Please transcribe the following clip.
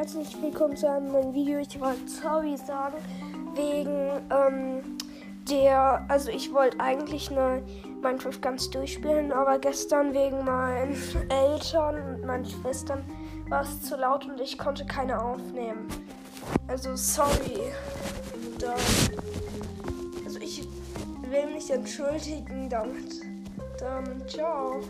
herzlich willkommen zu einem neuen Video. Ich wollte sorry sagen, wegen ähm, der, also ich wollte eigentlich eine Minecraft ganz durchspielen, aber gestern wegen meinen Eltern und meinen Schwestern war es zu laut und ich konnte keine aufnehmen. Also sorry. Da, ähm, also ich will mich entschuldigen damit. Dann ciao.